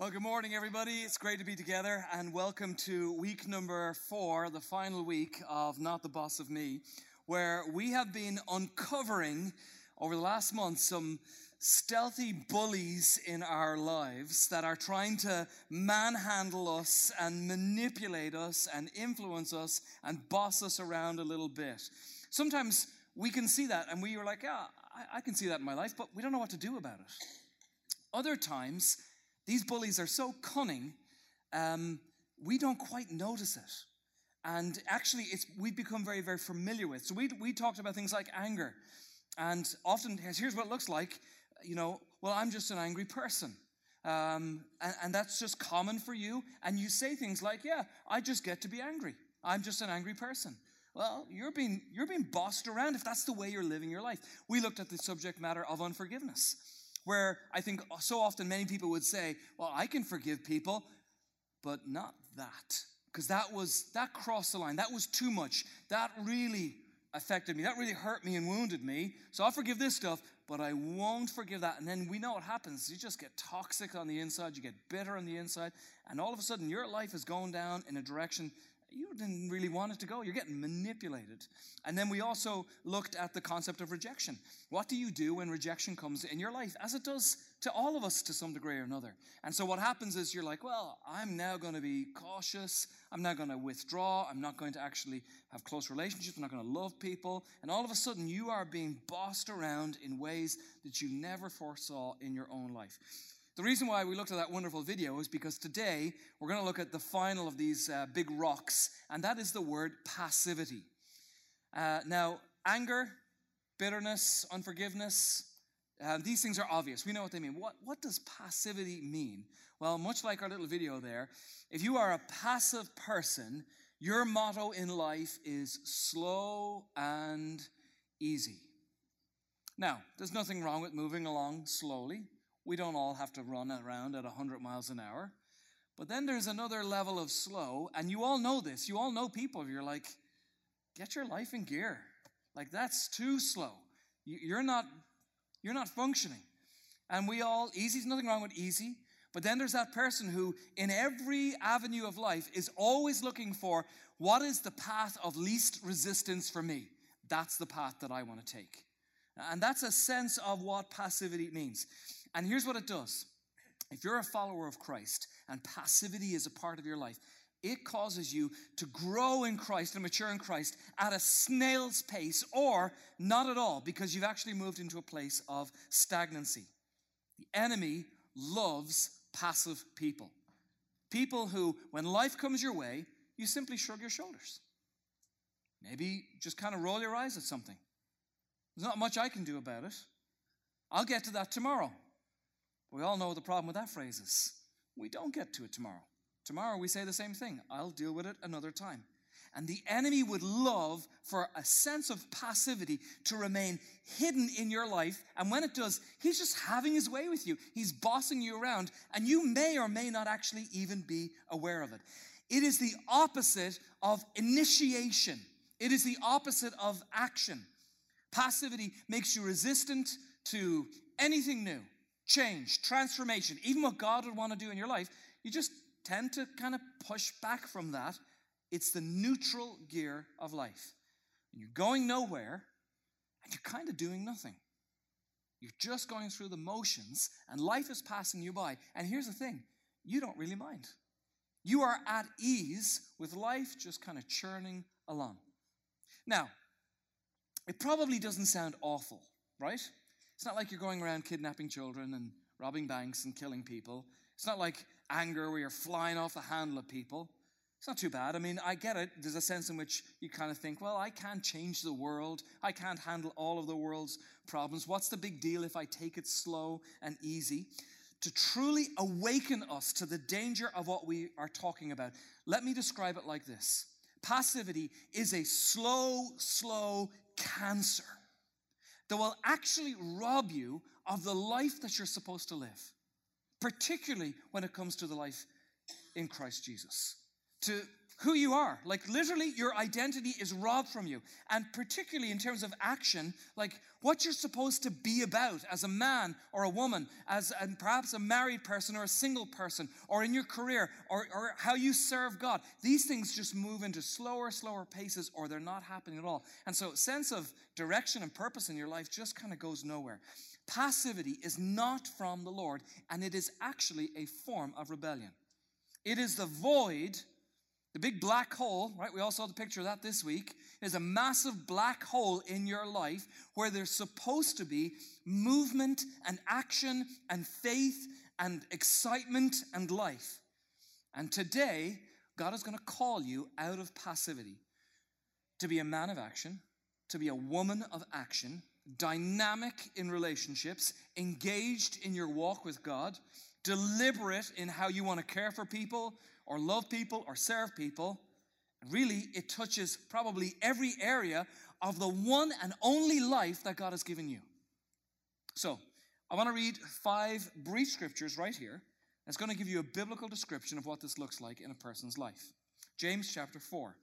Well, good morning, everybody. It's great to be together, and welcome to week number four, the final week of Not the Boss of Me, where we have been uncovering over the last month some stealthy bullies in our lives that are trying to manhandle us and manipulate us and influence us and boss us around a little bit. Sometimes we can see that and we are like, yeah, I, I can see that in my life, but we don't know what to do about it. Other times, these bullies are so cunning, um, we don't quite notice it. And actually, it's, we've become very, very familiar with. So we, we talked about things like anger. And often, here's what it looks like. You know, well, I'm just an angry person. Um, and, and that's just common for you. And you say things like, yeah, I just get to be angry. I'm just an angry person. Well, you're being, you're being bossed around if that's the way you're living your life. We looked at the subject matter of unforgiveness where I think so often many people would say, Well, I can forgive people, but not that. Because that was, that crossed the line. That was too much. That really affected me. That really hurt me and wounded me. So I'll forgive this stuff, but I won't forgive that. And then we know what happens. You just get toxic on the inside, you get bitter on the inside, and all of a sudden your life is going down in a direction you didn't really want it to go. You're getting manipulated. And then we also looked at the concept of rejection. What do you do when rejection comes in your life? As it does to all of us to some degree or another. And so what happens is you're like, well, I'm now going to be cautious. I'm now going to withdraw. I'm not going to actually have close relationships. I'm not going to love people. And all of a sudden you are being bossed around in ways that you never foresaw in your own life. The reason why we looked at that wonderful video is because today we're going to look at the final of these uh, big rocks, and that is the word passivity. Uh, now, anger, bitterness, unforgiveness, uh, these things are obvious. We know what they mean. What, what does passivity mean? Well, much like our little video there, if you are a passive person, your motto in life is slow and easy. Now, there's nothing wrong with moving along slowly. We don't all have to run around at 100 miles an hour. But then there's another level of slow, and you all know this. You all know people. You're like, get your life in gear. Like that's too slow. You're not, you're not functioning. And we all, easy easy's nothing wrong with easy. But then there's that person who, in every avenue of life, is always looking for what is the path of least resistance for me. That's the path that I want to take. And that's a sense of what passivity means. And here's what it does if you're a follower of Christ and passivity is a part of your life, it causes you to grow in Christ and mature in Christ at a snail's pace or not at all because you've actually moved into a place of stagnancy. The enemy loves passive people. People who, when life comes your way, you simply shrug your shoulders. Maybe just kind of roll your eyes at something. There's not much I can do about it. I'll get to that tomorrow. We all know the problem with that phrase is we don't get to it tomorrow. Tomorrow we say the same thing I'll deal with it another time. And the enemy would love for a sense of passivity to remain hidden in your life. And when it does, he's just having his way with you. He's bossing you around, and you may or may not actually even be aware of it. It is the opposite of initiation, it is the opposite of action. Passivity makes you resistant to anything new change, transformation, even what God would want to do in your life, you just tend to kind of push back from that. It's the neutral gear of life. And you're going nowhere and you're kind of doing nothing. You're just going through the motions and life is passing you by. And here's the thing you don't really mind. You are at ease with life just kind of churning along. Now, it probably doesn't sound awful, right? It's not like you're going around kidnapping children and robbing banks and killing people. It's not like anger where you're flying off the handle of people. It's not too bad. I mean, I get it. There's a sense in which you kind of think, well, I can't change the world. I can't handle all of the world's problems. What's the big deal if I take it slow and easy? To truly awaken us to the danger of what we are talking about, let me describe it like this Passivity is a slow, slow cancer that will actually rob you of the life that you're supposed to live, particularly when it comes to the life in Christ Jesus. To who you are. Like literally, your identity is robbed from you. And particularly in terms of action, like what you're supposed to be about as a man or a woman, as and perhaps a married person or a single person, or in your career, or, or how you serve God. These things just move into slower, slower paces, or they're not happening at all. And so, sense of direction and purpose in your life just kind of goes nowhere. Passivity is not from the Lord, and it is actually a form of rebellion. It is the void the big black hole, right? We all saw the picture of that this week. Is a massive black hole in your life where there's supposed to be movement and action and faith and excitement and life. And today, God is going to call you out of passivity to be a man of action, to be a woman of action, dynamic in relationships, engaged in your walk with God, deliberate in how you want to care for people, or love people or serve people. Really, it touches probably every area of the one and only life that God has given you. So, I want to read five brief scriptures right here. That's going to give you a biblical description of what this looks like in a person's life. James chapter 4.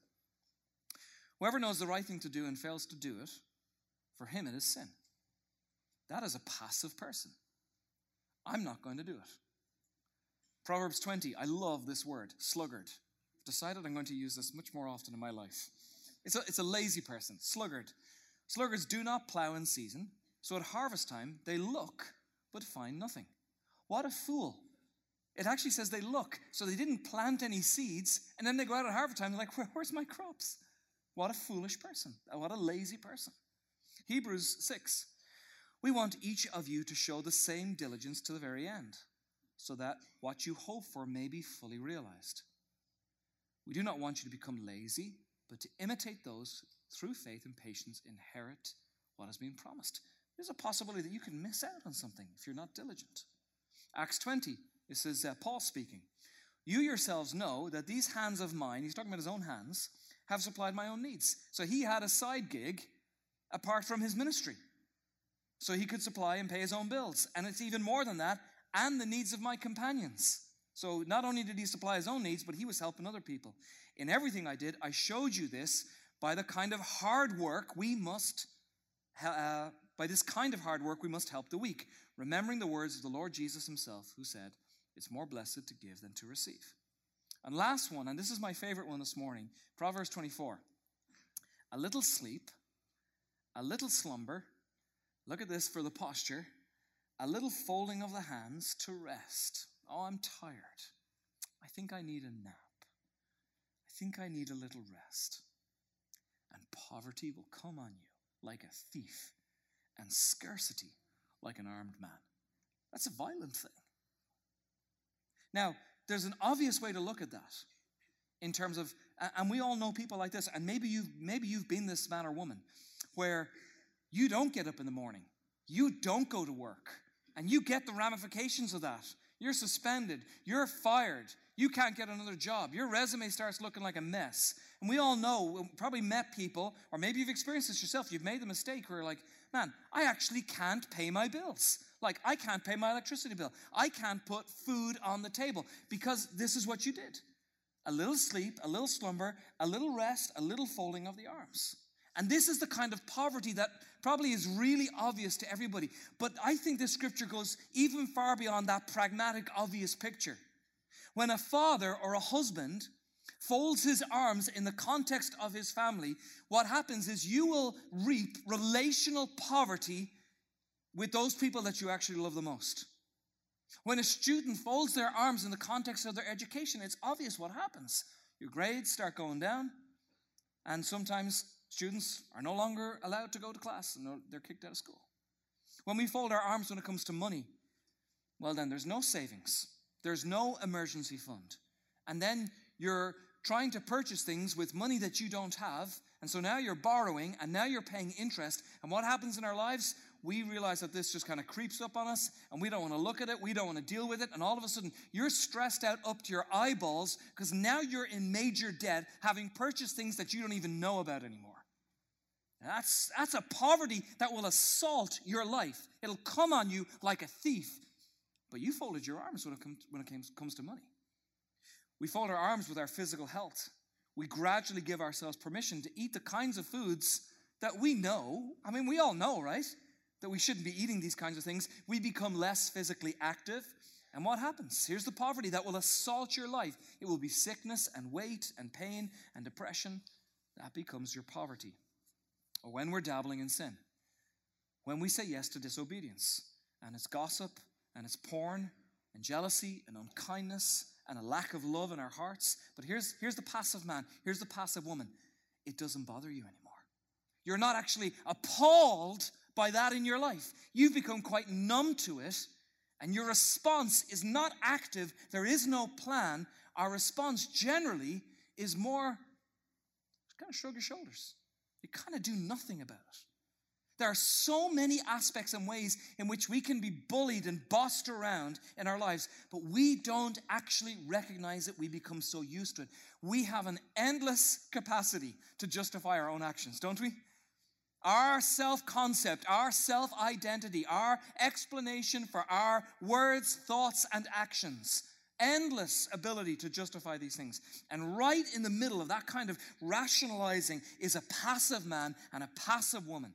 Whoever knows the right thing to do and fails to do it, for him it is sin. That is a passive person. I'm not going to do it. Proverbs 20, I love this word, sluggard. I've decided I'm going to use this much more often in my life. It's a, it's a lazy person, sluggard. Sluggards do not plow in season, so at harvest time they look but find nothing. What a fool. It actually says they look, so they didn't plant any seeds, and then they go out at harvest time, they're like, Where, where's my crops? What a foolish person. What a lazy person. Hebrews 6. We want each of you to show the same diligence to the very end so that what you hope for may be fully realized. We do not want you to become lazy, but to imitate those through faith and patience inherit what has been promised. There's a possibility that you can miss out on something if you're not diligent. Acts 20, this is uh, Paul speaking. You yourselves know that these hands of mine, he's talking about his own hands, have supplied my own needs. So he had a side gig apart from his ministry. So he could supply and pay his own bills. And it's even more than that and the needs of my companions. So not only did he supply his own needs, but he was helping other people. In everything I did, I showed you this by the kind of hard work we must, uh, by this kind of hard work we must help the weak, remembering the words of the Lord Jesus himself, who said, It's more blessed to give than to receive. And last one, and this is my favorite one this morning Proverbs 24. A little sleep, a little slumber, look at this for the posture, a little folding of the hands to rest. Oh, I'm tired. I think I need a nap. I think I need a little rest. And poverty will come on you like a thief, and scarcity like an armed man. That's a violent thing. Now, there's an obvious way to look at that in terms of, and we all know people like this, and maybe you've, maybe you've been this man or woman where you don't get up in the morning, you don't go to work, and you get the ramifications of that. You're suspended. You're fired. You can't get another job. Your resume starts looking like a mess. And we all know, probably met people, or maybe you've experienced this yourself. You've made the mistake where you're like, man, I actually can't pay my bills. Like, I can't pay my electricity bill. I can't put food on the table because this is what you did a little sleep, a little slumber, a little rest, a little folding of the arms. And this is the kind of poverty that probably is really obvious to everybody. But I think this scripture goes even far beyond that pragmatic, obvious picture. When a father or a husband folds his arms in the context of his family, what happens is you will reap relational poverty with those people that you actually love the most. When a student folds their arms in the context of their education, it's obvious what happens. Your grades start going down, and sometimes Students are no longer allowed to go to class and they're kicked out of school. When we fold our arms when it comes to money, well, then there's no savings, there's no emergency fund. And then you're trying to purchase things with money that you don't have. And so now you're borrowing and now you're paying interest. And what happens in our lives? we realize that this just kind of creeps up on us and we don't want to look at it, we don't want to deal with it, and all of a sudden you're stressed out up to your eyeballs because now you're in major debt having purchased things that you don't even know about anymore. That's, that's a poverty that will assault your life. It'll come on you like a thief. But you folded your arms when it, comes, when it comes to money. We fold our arms with our physical health. we gradually give ourselves permission to eat the kinds of foods that we know. I mean, we all know, right? That we shouldn't be eating these kinds of things. We become less physically active. And what happens? Here's the poverty that will assault your life it will be sickness and weight and pain and depression. That becomes your poverty. Or when we're dabbling in sin, when we say yes to disobedience, and it's gossip, and it's porn, and jealousy, and unkindness, and a lack of love in our hearts. But here's, here's the passive man, here's the passive woman. It doesn't bother you anymore. You're not actually appalled by that in your life. You've become quite numb to it, and your response is not active. There is no plan. Our response generally is more kind of shrug your shoulders. You kind of do nothing about it. There are so many aspects and ways in which we can be bullied and bossed around in our lives, but we don't actually recognize it. We become so used to it. We have an endless capacity to justify our own actions, don't we? Our self concept, our self identity, our explanation for our words, thoughts, and actions. Endless ability to justify these things. And right in the middle of that kind of rationalizing is a passive man and a passive woman.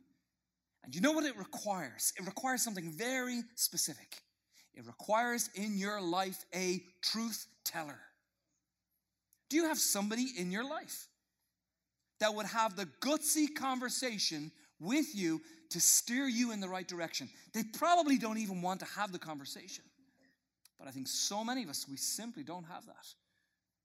And you know what it requires? It requires something very specific. It requires in your life a truth teller. Do you have somebody in your life that would have the gutsy conversation with you to steer you in the right direction? They probably don't even want to have the conversation. But I think so many of us, we simply don't have that.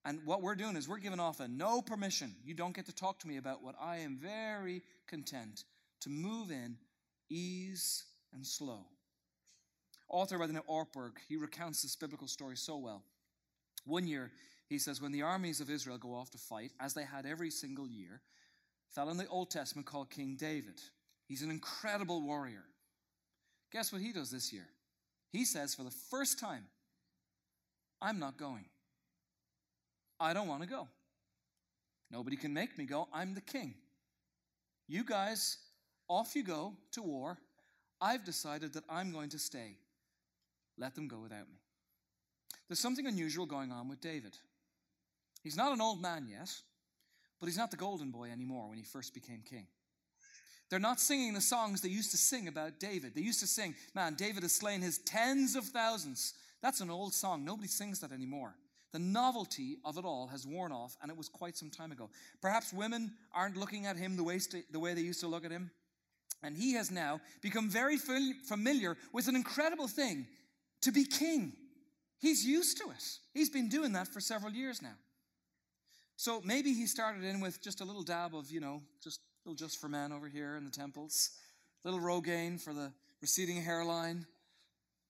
And what we're doing is we're giving off a no permission. You don't get to talk to me about what I am very content to move in ease and slow. Author by the name Ortberg, he recounts this biblical story so well. One year, he says, when the armies of Israel go off to fight, as they had every single year, fell in the Old Testament called King David. He's an incredible warrior. Guess what he does this year? He says, for the first time, I'm not going. I don't want to go. Nobody can make me go. I'm the king. You guys off you go to war. I've decided that I'm going to stay. Let them go without me. There's something unusual going on with David. He's not an old man yet, but he's not the golden boy anymore when he first became king. They're not singing the songs they used to sing about David. They used to sing, Man, David has slain his tens of thousands. That's an old song. Nobody sings that anymore. The novelty of it all has worn off, and it was quite some time ago. Perhaps women aren't looking at him the way, the way they used to look at him. And he has now become very familiar with an incredible thing to be king. He's used to it. He's been doing that for several years now. So maybe he started in with just a little dab of, you know, just a little just for men over here in the temples, a little Rogaine for the receding hairline.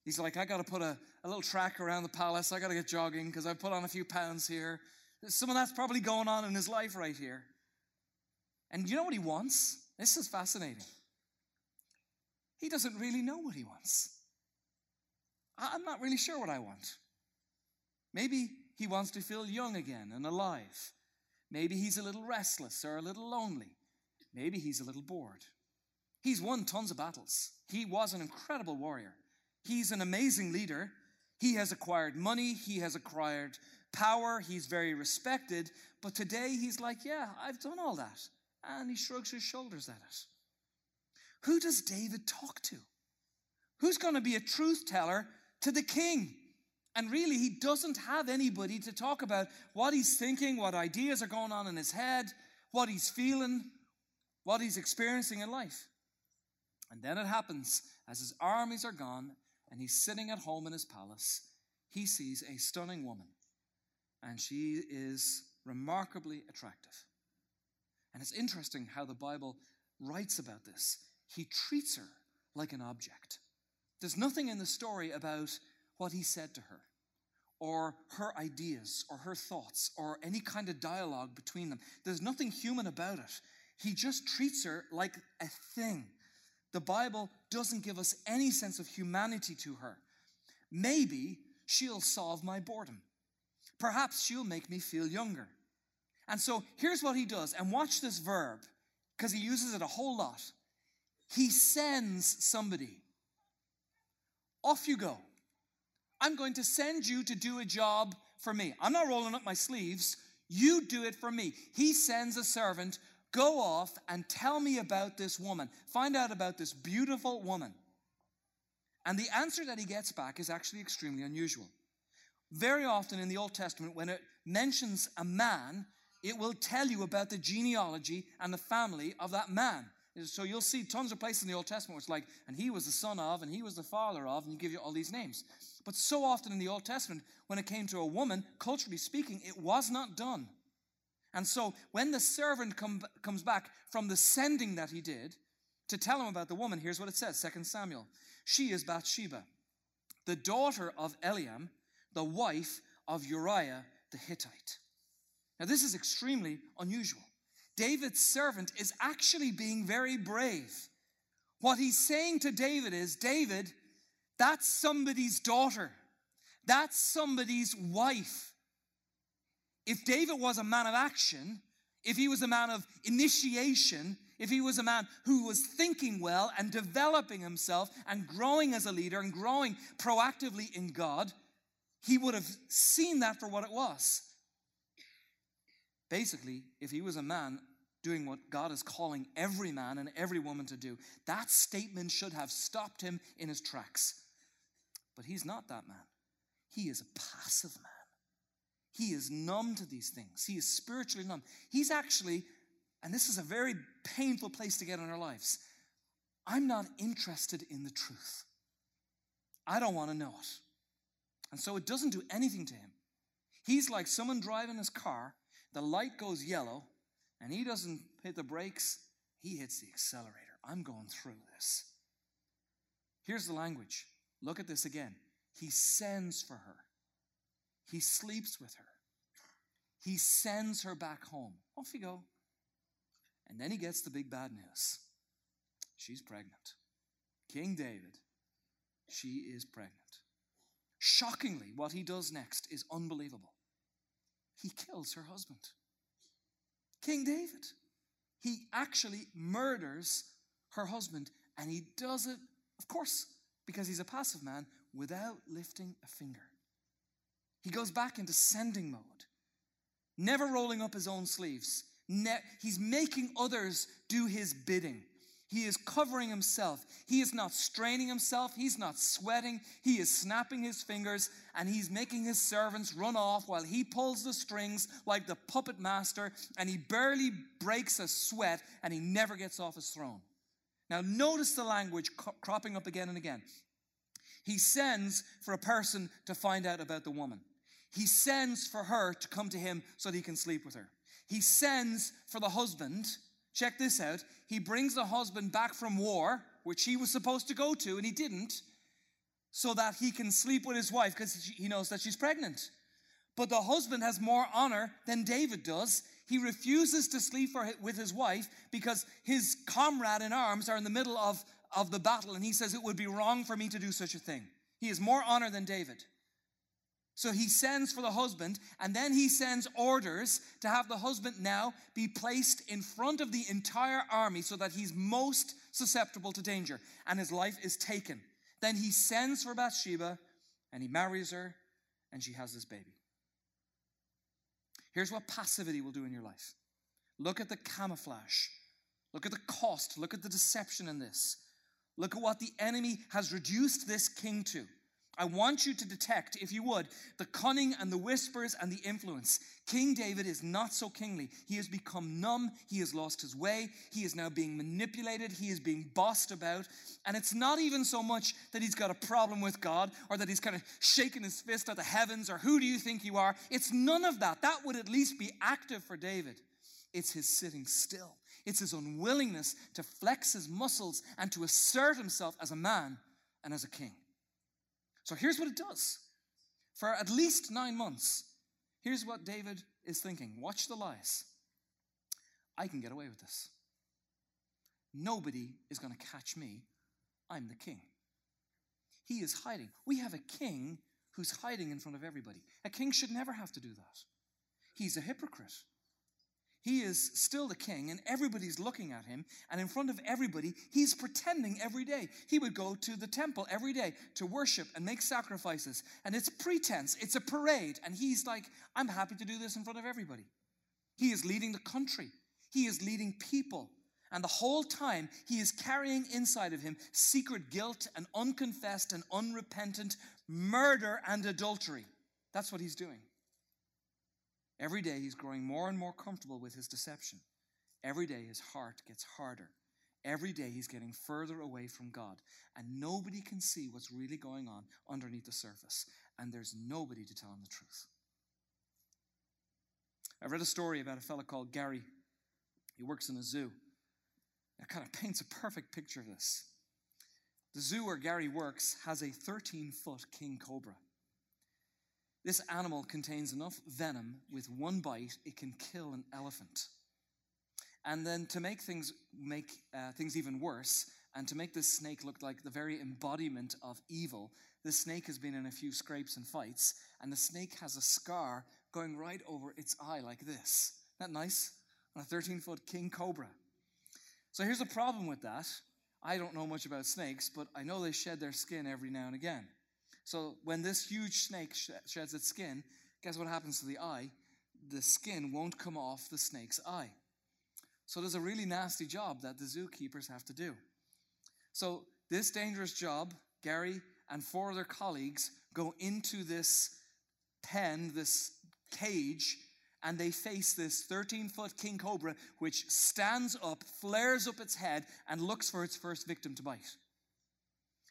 He's like, I got to put a, a little track around the palace. I got to get jogging because I put on a few pounds here. Some of that's probably going on in his life right here. And you know what he wants? This is fascinating. He doesn't really know what he wants. I'm not really sure what I want. Maybe he wants to feel young again and alive. Maybe he's a little restless or a little lonely. Maybe he's a little bored. He's won tons of battles. He was an incredible warrior. He's an amazing leader. He has acquired money. He has acquired power. He's very respected. But today he's like, Yeah, I've done all that. And he shrugs his shoulders at it. Who does David talk to? Who's going to be a truth teller to the king? And really, he doesn't have anybody to talk about what he's thinking, what ideas are going on in his head, what he's feeling, what he's experiencing in life. And then it happens as his armies are gone and he's sitting at home in his palace, he sees a stunning woman. And she is remarkably attractive. And it's interesting how the Bible writes about this he treats her like an object. There's nothing in the story about what he said to her, or her ideas, or her thoughts, or any kind of dialogue between them. There's nothing human about it. He just treats her like a thing. The Bible doesn't give us any sense of humanity to her. Maybe she'll solve my boredom. Perhaps she'll make me feel younger. And so here's what he does, and watch this verb, because he uses it a whole lot. He sends somebody. Off you go. I'm going to send you to do a job for me. I'm not rolling up my sleeves. You do it for me. He sends a servant, go off and tell me about this woman. Find out about this beautiful woman. And the answer that he gets back is actually extremely unusual. Very often in the Old Testament, when it mentions a man, it will tell you about the genealogy and the family of that man. So you'll see tons of places in the Old Testament where it's like, and he was the son of, and he was the father of, and he give you all these names. But so often in the Old Testament, when it came to a woman, culturally speaking, it was not done. And so when the servant come, comes back from the sending that he did to tell him about the woman, here's what it says 2 Samuel. She is Bathsheba, the daughter of Eliam, the wife of Uriah the Hittite. Now, this is extremely unusual. David's servant is actually being very brave. What he's saying to David is David, that's somebody's daughter, that's somebody's wife. If David was a man of action, if he was a man of initiation, if he was a man who was thinking well and developing himself and growing as a leader and growing proactively in God, he would have seen that for what it was. Basically, if he was a man doing what God is calling every man and every woman to do, that statement should have stopped him in his tracks. But he's not that man. He is a passive man. He is numb to these things. He is spiritually numb. He's actually, and this is a very painful place to get in our lives. I'm not interested in the truth. I don't want to know it. And so it doesn't do anything to him. He's like someone driving his car, the light goes yellow, and he doesn't hit the brakes, he hits the accelerator. I'm going through this. Here's the language. Look at this again. He sends for her, he sleeps with her, he sends her back home. Off you go. And then he gets the big bad news she's pregnant. King David, she is pregnant. Shockingly, what he does next is unbelievable. He kills her husband. King David. He actually murders her husband, and he does it, of course, because he's a passive man, without lifting a finger. He goes back into sending mode, never rolling up his own sleeves. Ne- he's making others do his bidding. He is covering himself. He is not straining himself. He's not sweating. He is snapping his fingers and he's making his servants run off while he pulls the strings like the puppet master and he barely breaks a sweat and he never gets off his throne. Now, notice the language cropping up again and again. He sends for a person to find out about the woman. He sends for her to come to him so that he can sleep with her. He sends for the husband Check this out. He brings the husband back from war, which he was supposed to go to, and he didn't, so that he can sleep with his wife because he knows that she's pregnant. But the husband has more honor than David does. He refuses to sleep with his wife because his comrade in arms are in the middle of, of the battle, and he says it would be wrong for me to do such a thing. He has more honor than David. So he sends for the husband, and then he sends orders to have the husband now be placed in front of the entire army so that he's most susceptible to danger, and his life is taken. Then he sends for Bathsheba, and he marries her, and she has this baby. Here's what passivity will do in your life look at the camouflage, look at the cost, look at the deception in this. Look at what the enemy has reduced this king to. I want you to detect, if you would, the cunning and the whispers and the influence. King David is not so kingly. He has become numb. He has lost his way. He is now being manipulated. He is being bossed about. And it's not even so much that he's got a problem with God or that he's kind of shaking his fist at the heavens or who do you think you are. It's none of that. That would at least be active for David. It's his sitting still, it's his unwillingness to flex his muscles and to assert himself as a man and as a king. So here's what it does. For at least nine months, here's what David is thinking watch the lies. I can get away with this. Nobody is going to catch me. I'm the king. He is hiding. We have a king who's hiding in front of everybody. A king should never have to do that. He's a hypocrite. He is still the king, and everybody's looking at him. And in front of everybody, he's pretending every day. He would go to the temple every day to worship and make sacrifices. And it's pretense, it's a parade. And he's like, I'm happy to do this in front of everybody. He is leading the country, he is leading people. And the whole time, he is carrying inside of him secret guilt and unconfessed and unrepentant murder and adultery. That's what he's doing. Every day he's growing more and more comfortable with his deception. Every day his heart gets harder. Every day he's getting further away from God. And nobody can see what's really going on underneath the surface. And there's nobody to tell him the truth. I read a story about a fellow called Gary. He works in a zoo. That kind of paints a perfect picture of this. The zoo where Gary works has a 13 foot king cobra. This animal contains enough venom with one bite, it can kill an elephant. And then to make things make uh, things even worse, and to make this snake look like the very embodiment of evil, the snake has been in a few scrapes and fights, and the snake has a scar going right over its eye like this. Isn't that nice? On a 13 foot king cobra. So here's the problem with that. I don't know much about snakes, but I know they shed their skin every now and again. So when this huge snake sheds its skin, guess what happens to the eye? The skin won't come off the snake's eye. So there's a really nasty job that the zookeepers have to do. So this dangerous job, Gary and four other colleagues go into this pen, this cage, and they face this 13 foot king cobra, which stands up, flares up its head, and looks for its first victim to bite.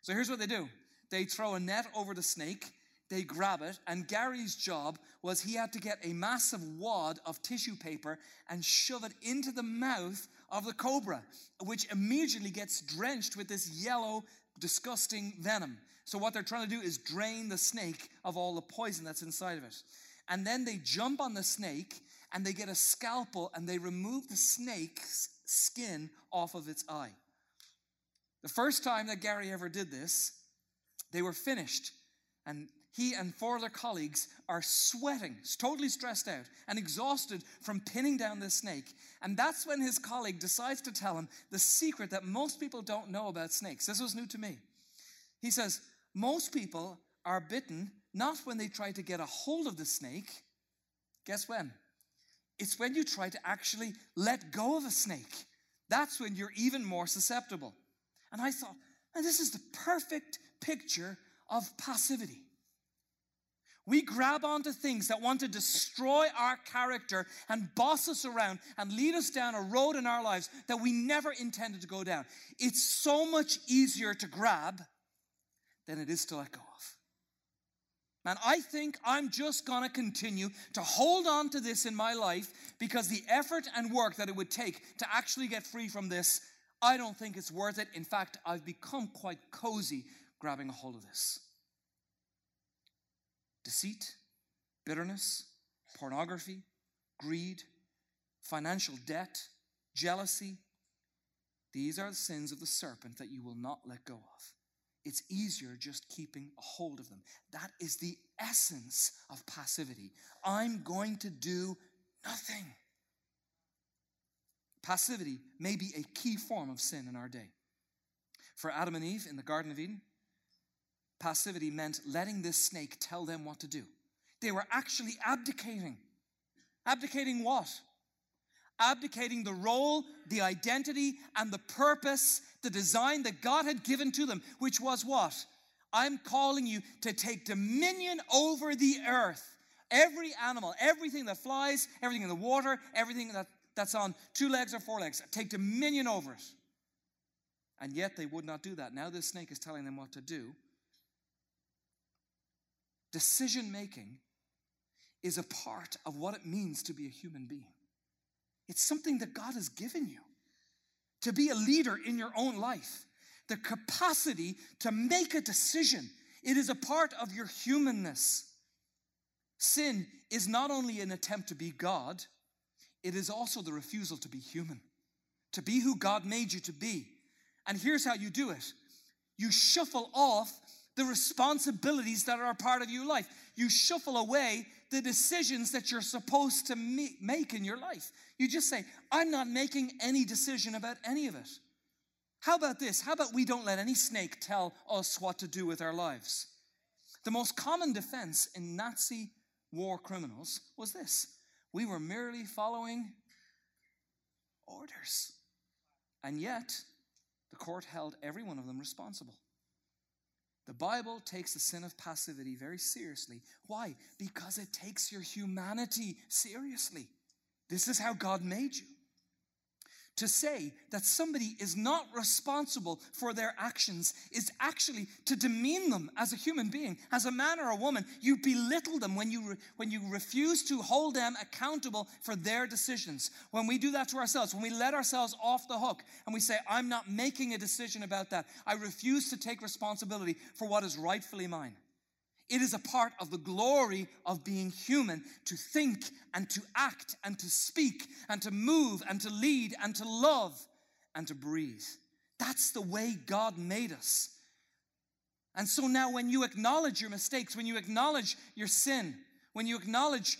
So here's what they do they throw a net over the snake, they grab it, and Gary's job was he had to get a massive wad of tissue paper and shove it into the mouth of the cobra, which immediately gets drenched with this yellow, disgusting venom. So, what they're trying to do is drain the snake of all the poison that's inside of it. And then they jump on the snake and they get a scalpel and they remove the snake's skin off of its eye. The first time that Gary ever did this, they were finished. And he and four other colleagues are sweating, totally stressed out, and exhausted from pinning down this snake. And that's when his colleague decides to tell him the secret that most people don't know about snakes. This was new to me. He says, Most people are bitten not when they try to get a hold of the snake. Guess when? It's when you try to actually let go of a snake. That's when you're even more susceptible. And I thought, this is the perfect picture of passivity. We grab onto things that want to destroy our character and boss us around and lead us down a road in our lives that we never intended to go down. It's so much easier to grab than it is to let go of. Man, I think I'm just going to continue to hold on to this in my life because the effort and work that it would take to actually get free from this, I don't think it's worth it. In fact, I've become quite cozy grabbing a hold of this deceit, bitterness, pornography, greed, financial debt, jealousy. These are the sins of the serpent that you will not let go of. It's easier just keeping a hold of them. That is the essence of passivity. I'm going to do nothing. Passivity may be a key form of sin in our day. For Adam and Eve in the Garden of Eden, Passivity meant letting this snake tell them what to do. They were actually abdicating. Abdicating what? Abdicating the role, the identity, and the purpose, the design that God had given to them, which was what? I'm calling you to take dominion over the earth. Every animal, everything that flies, everything in the water, everything that, that's on two legs or four legs, take dominion over it. And yet they would not do that. Now this snake is telling them what to do. Decision making is a part of what it means to be a human being. It's something that God has given you to be a leader in your own life. The capacity to make a decision. It is a part of your humanness. Sin is not only an attempt to be God, it is also the refusal to be human, to be who God made you to be. And here's how you do it you shuffle off the responsibilities that are a part of your life. You shuffle away the decisions that you're supposed to make in your life. You just say, I'm not making any decision about any of it. How about this? How about we don't let any snake tell us what to do with our lives? The most common defense in Nazi war criminals was this we were merely following orders. And yet, the court held every one of them responsible. The Bible takes the sin of passivity very seriously. Why? Because it takes your humanity seriously. This is how God made you to say that somebody is not responsible for their actions is actually to demean them as a human being, as a man or a woman. You belittle them when you, re- when you refuse to hold them accountable for their decisions. When we do that to ourselves, when we let ourselves off the hook and we say, I'm not making a decision about that, I refuse to take responsibility for what is rightfully mine. It is a part of the glory of being human to think and to act and to speak and to move and to lead and to love and to breathe. That's the way God made us. And so now, when you acknowledge your mistakes, when you acknowledge your sin, when you acknowledge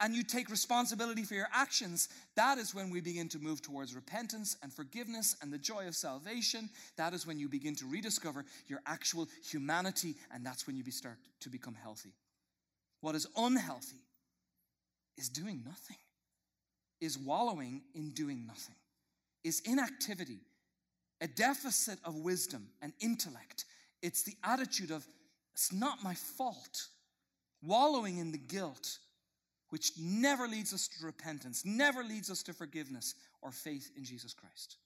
and you take responsibility for your actions, that is when we begin to move towards repentance and forgiveness and the joy of salvation. That is when you begin to rediscover your actual humanity, and that's when you start to become healthy. What is unhealthy is doing nothing, is wallowing in doing nothing, is inactivity, a deficit of wisdom and intellect. It's the attitude of, it's not my fault, wallowing in the guilt which never leads us to repentance, never leads us to forgiveness or faith in Jesus Christ.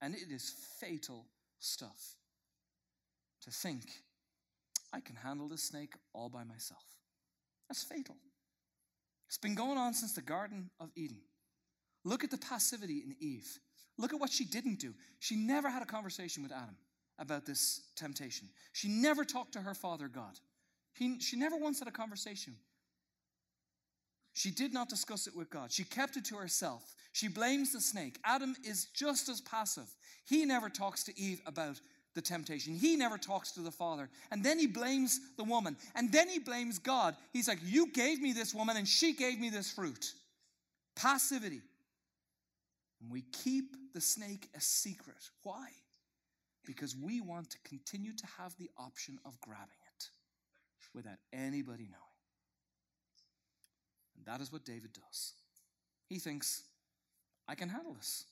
And it is fatal stuff to think, I can handle this snake all by myself. That's fatal. It's been going on since the Garden of Eden. Look at the passivity in Eve. Look at what she didn't do. She never had a conversation with Adam about this temptation. She never talked to her father God. He, she never once had a conversation she did not discuss it with God. She kept it to herself. She blames the snake. Adam is just as passive. He never talks to Eve about the temptation. He never talks to the father. And then he blames the woman. And then he blames God. He's like, You gave me this woman and she gave me this fruit. Passivity. And we keep the snake a secret. Why? Because we want to continue to have the option of grabbing it without anybody knowing. And that is what David does. He thinks, I can handle this.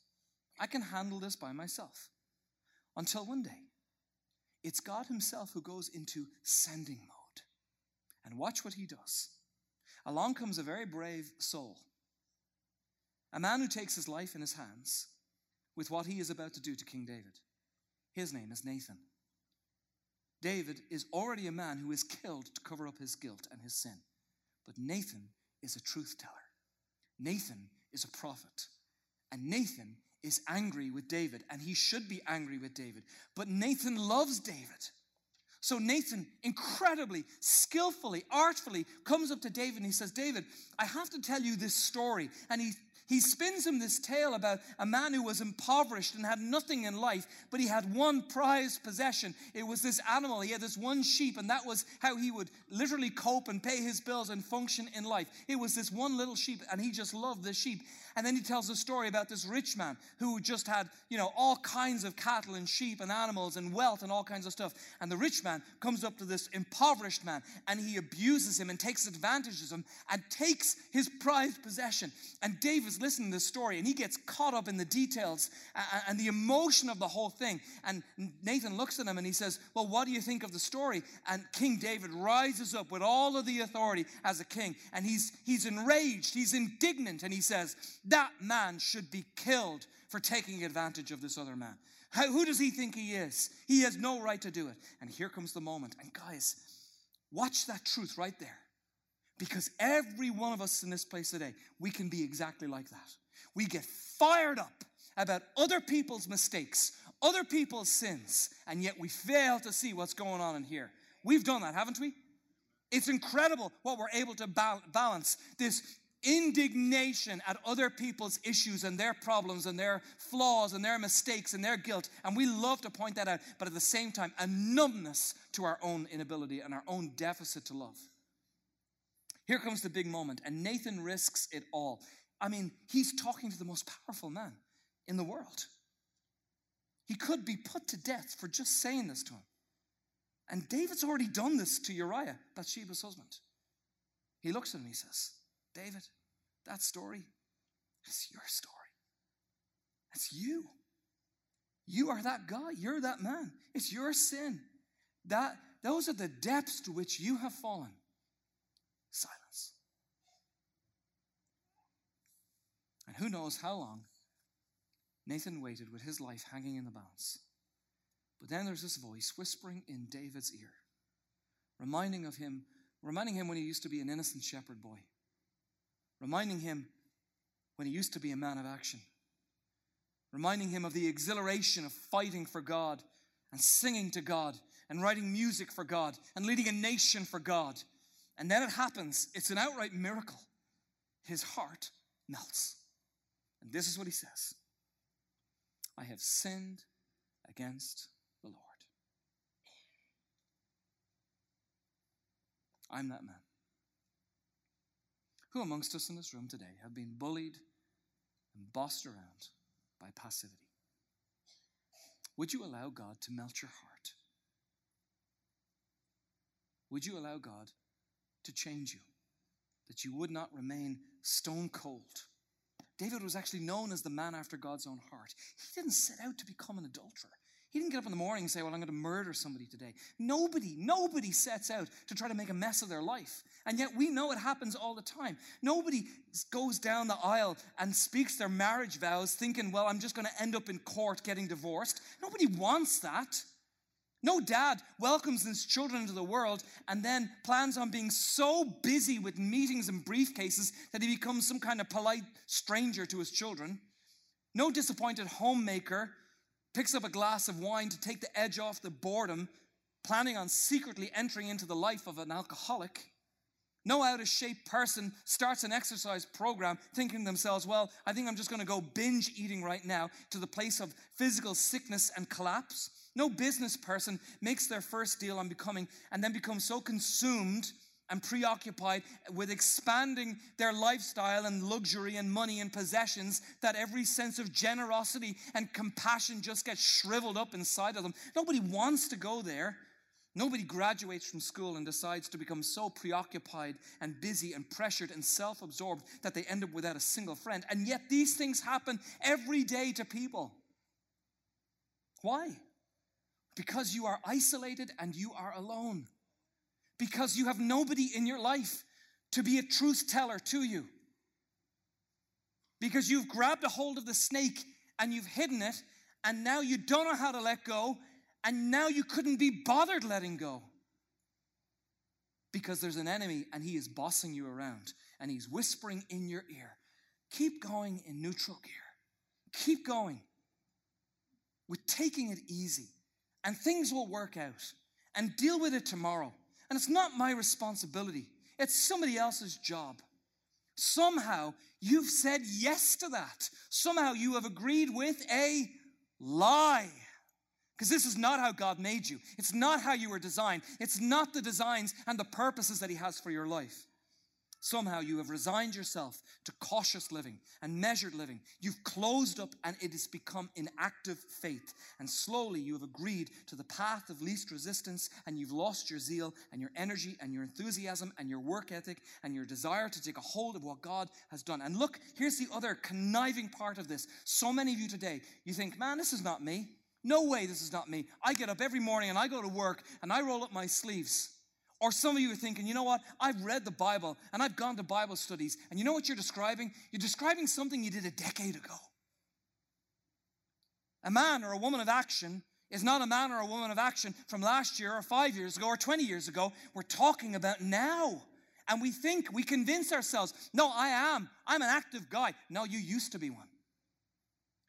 I can handle this by myself. Until one day, it's God Himself who goes into sending mode. And watch what He does. Along comes a very brave soul, a man who takes his life in his hands with what he is about to do to King David. His name is Nathan. David is already a man who is killed to cover up his guilt and his sin. But Nathan is a truth teller. Nathan is a prophet. And Nathan is angry with David, and he should be angry with David. But Nathan loves David. So Nathan incredibly, skillfully, artfully comes up to David and he says, David, I have to tell you this story. And he he spins him this tale about a man who was impoverished and had nothing in life, but he had one prized possession. It was this animal. He had this one sheep, and that was how he would literally cope and pay his bills and function in life. It was this one little sheep, and he just loved this sheep. And then he tells a story about this rich man who just had, you know, all kinds of cattle and sheep and animals and wealth and all kinds of stuff. And the rich man comes up to this impoverished man and he abuses him and takes advantage of him and takes his prized possession. And David's listening to this story and he gets caught up in the details and the emotion of the whole thing. And Nathan looks at him and he says, Well, what do you think of the story? And King David rises up with all of the authority as a king and he's, he's enraged, he's indignant, and he says, that man should be killed for taking advantage of this other man. How, who does he think he is? He has no right to do it. And here comes the moment. And guys, watch that truth right there. Because every one of us in this place today, we can be exactly like that. We get fired up about other people's mistakes, other people's sins, and yet we fail to see what's going on in here. We've done that, haven't we? It's incredible what we're able to balance this indignation at other people's issues and their problems and their flaws and their mistakes and their guilt. And we love to point that out, but at the same time, a numbness to our own inability and our own deficit to love. Here comes the big moment, and Nathan risks it all. I mean, he's talking to the most powerful man in the world. He could be put to death for just saying this to him. And David's already done this to Uriah, Bathsheba's husband. He looks at him and he says, David, that story is your story. That's you. You are that guy. You're that man. It's your sin. That those are the depths to which you have fallen. Silence. And who knows how long Nathan waited with his life hanging in the balance. But then there's this voice whispering in David's ear, reminding of him, reminding him when he used to be an innocent shepherd boy, reminding him when he used to be a man of action, reminding him of the exhilaration of fighting for God and singing to God and writing music for God and leading a nation for God. And then it happens, it's an outright miracle. His heart melts. And this is what he says I have sinned against the Lord. I'm that man. Who amongst us in this room today have been bullied and bossed around by passivity? Would you allow God to melt your heart? Would you allow God to change you? That you would not remain stone cold David was actually known as the man after God's own heart. He didn't set out to become an adulterer. He didn't get up in the morning and say, Well, I'm going to murder somebody today. Nobody, nobody sets out to try to make a mess of their life. And yet we know it happens all the time. Nobody goes down the aisle and speaks their marriage vows thinking, Well, I'm just going to end up in court getting divorced. Nobody wants that. No dad welcomes his children into the world and then plans on being so busy with meetings and briefcases that he becomes some kind of polite stranger to his children. No disappointed homemaker picks up a glass of wine to take the edge off the boredom, planning on secretly entering into the life of an alcoholic. No out of shape person starts an exercise program thinking to themselves, well, I think I'm just going to go binge eating right now to the place of physical sickness and collapse. No business person makes their first deal on becoming and then becomes so consumed and preoccupied with expanding their lifestyle and luxury and money and possessions that every sense of generosity and compassion just gets shriveled up inside of them. Nobody wants to go there. Nobody graduates from school and decides to become so preoccupied and busy and pressured and self absorbed that they end up without a single friend. And yet, these things happen every day to people. Why? Because you are isolated and you are alone. Because you have nobody in your life to be a truth teller to you. Because you've grabbed a hold of the snake and you've hidden it, and now you don't know how to let go, and now you couldn't be bothered letting go. Because there's an enemy and he is bossing you around and he's whispering in your ear. Keep going in neutral gear. Keep going. With taking it easy and things will work out and deal with it tomorrow. And it's not my responsibility, it's somebody else's job. Somehow you've said yes to that. Somehow you have agreed with a lie. Because this is not how God made you. It's not how you were designed. It's not the designs and the purposes that He has for your life. Somehow you have resigned yourself to cautious living and measured living. You've closed up and it has become inactive faith. And slowly you have agreed to the path of least resistance and you've lost your zeal and your energy and your enthusiasm and your work ethic and your desire to take a hold of what God has done. And look, here's the other conniving part of this. So many of you today, you think, man, this is not me. No way, this is not me. I get up every morning and I go to work and I roll up my sleeves. Or some of you are thinking, you know what? I've read the Bible and I've gone to Bible studies. And you know what you're describing? You're describing something you did a decade ago. A man or a woman of action is not a man or a woman of action from last year or five years ago or 20 years ago. We're talking about now. And we think, we convince ourselves, no, I am. I'm an active guy. No, you used to be one.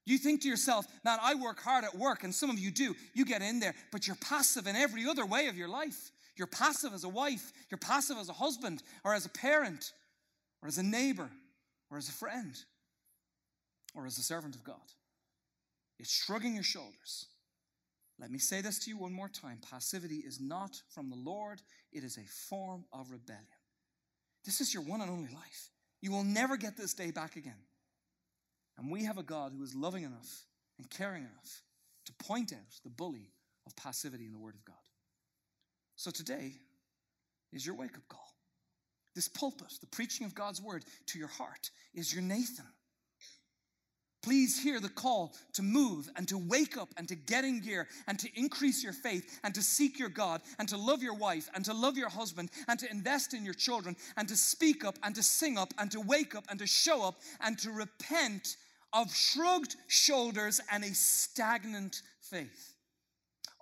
You think to yourself, man, I work hard at work, and some of you do. You get in there, but you're passive in every other way of your life. You're passive as a wife, you're passive as a husband, or as a parent, or as a neighbor, or as a friend or as a servant of God. It's shrugging your shoulders. Let me say this to you one more time passivity is not from the Lord, it is a form of rebellion. This is your one and only life. You will never get this day back again. And we have a God who is loving enough and caring enough to point out the bully of passivity in the Word of God. So today is your wake up call. This pulpit, the preaching of God's Word to your heart, is your Nathan. Please hear the call to move and to wake up and to get in gear and to increase your faith and to seek your God and to love your wife and to love your husband and to invest in your children and to speak up and to sing up and to wake up and to show up and to repent of shrugged shoulders and a stagnant faith.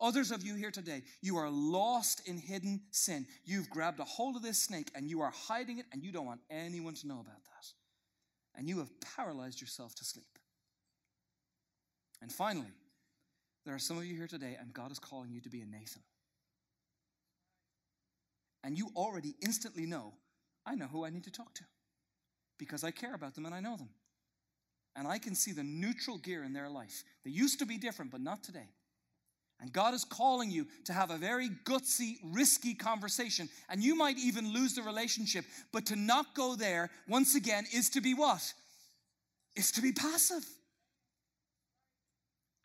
Others of you here today, you are lost in hidden sin. You've grabbed a hold of this snake and you are hiding it and you don't want anyone to know about that. And you have paralyzed yourself to sleep. And finally, there are some of you here today, and God is calling you to be a Nathan. And you already instantly know, I know who I need to talk to because I care about them and I know them. And I can see the neutral gear in their life. They used to be different, but not today. And God is calling you to have a very gutsy, risky conversation. And you might even lose the relationship. But to not go there, once again, is to be what? Is to be passive.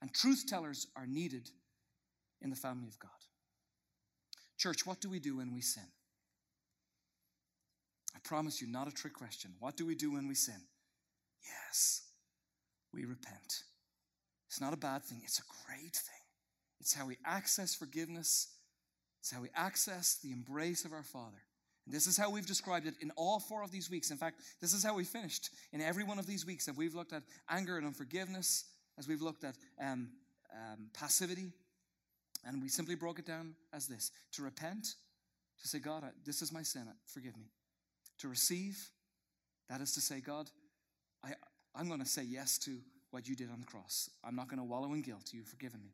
And truth tellers are needed in the family of God. Church, what do we do when we sin? I promise you, not a trick question. What do we do when we sin? Yes, we repent. It's not a bad thing, it's a great thing. It's how we access forgiveness, it's how we access the embrace of our Father. And this is how we've described it in all four of these weeks. In fact, this is how we finished in every one of these weeks. that we've looked at anger and unforgiveness, as we've looked at um, um, passivity, and we simply broke it down as this to repent, to say, God, this is my sin, forgive me. To receive, that is to say, God, I, I'm going to say yes to what you did on the cross. I'm not going to wallow in guilt. You've forgiven me.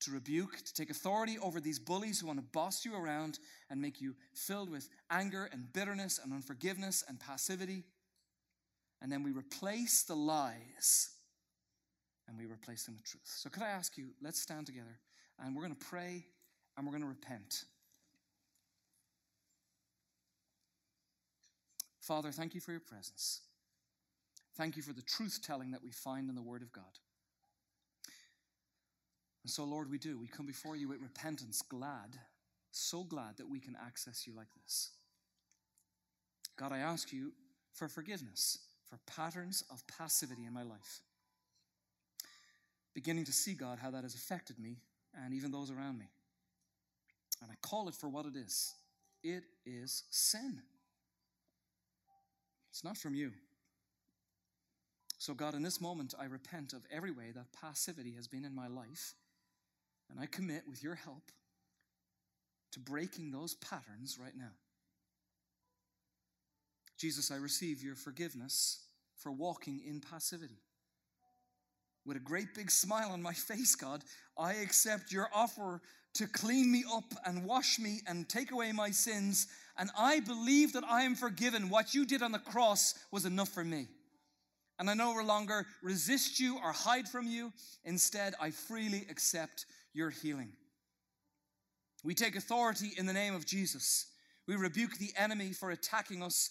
To rebuke, to take authority over these bullies who want to boss you around and make you filled with anger and bitterness and unforgiveness and passivity. And then we replace the lies and we replace them with truth. So, could I ask you, let's stand together and we're going to pray and we're going to repent. Father, thank you for your presence. Thank you for the truth telling that we find in the Word of God. And so, Lord, we do. We come before you with repentance, glad, so glad that we can access you like this. God, I ask you for forgiveness for patterns of passivity in my life beginning to see, God, how that has affected me and even those around me. And I call it for what it is it is sin. It's not from you. So, God, in this moment, I repent of every way that passivity has been in my life, and I commit, with your help, to breaking those patterns right now. Jesus, I receive your forgiveness for walking in passivity with a great big smile on my face, God, I accept your offer to clean me up and wash me and take away my sins. And I believe that I am forgiven. What you did on the cross was enough for me. And I no longer resist you or hide from you. Instead, I freely accept your healing. We take authority in the name of Jesus. We rebuke the enemy for attacking us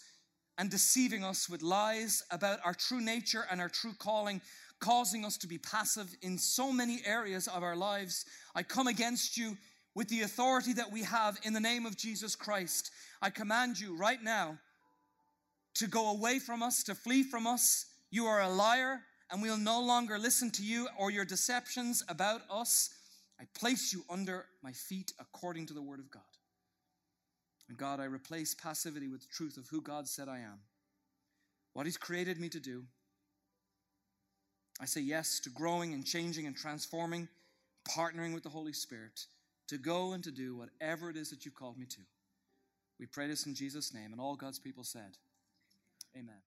and deceiving us with lies about our true nature and our true calling causing us to be passive in so many areas of our lives. I come against you with the authority that we have in the name of Jesus Christ. I command you right now to go away from us, to flee from us. You are a liar, and we'll no longer listen to you or your deceptions about us. I place you under my feet according to the word of God. And God, I replace passivity with the truth of who God said I am, what He's created me to do I say yes to growing and changing and transforming, partnering with the Holy Spirit to go and to do whatever it is that you've called me to. We pray this in Jesus' name, and all God's people said, Amen.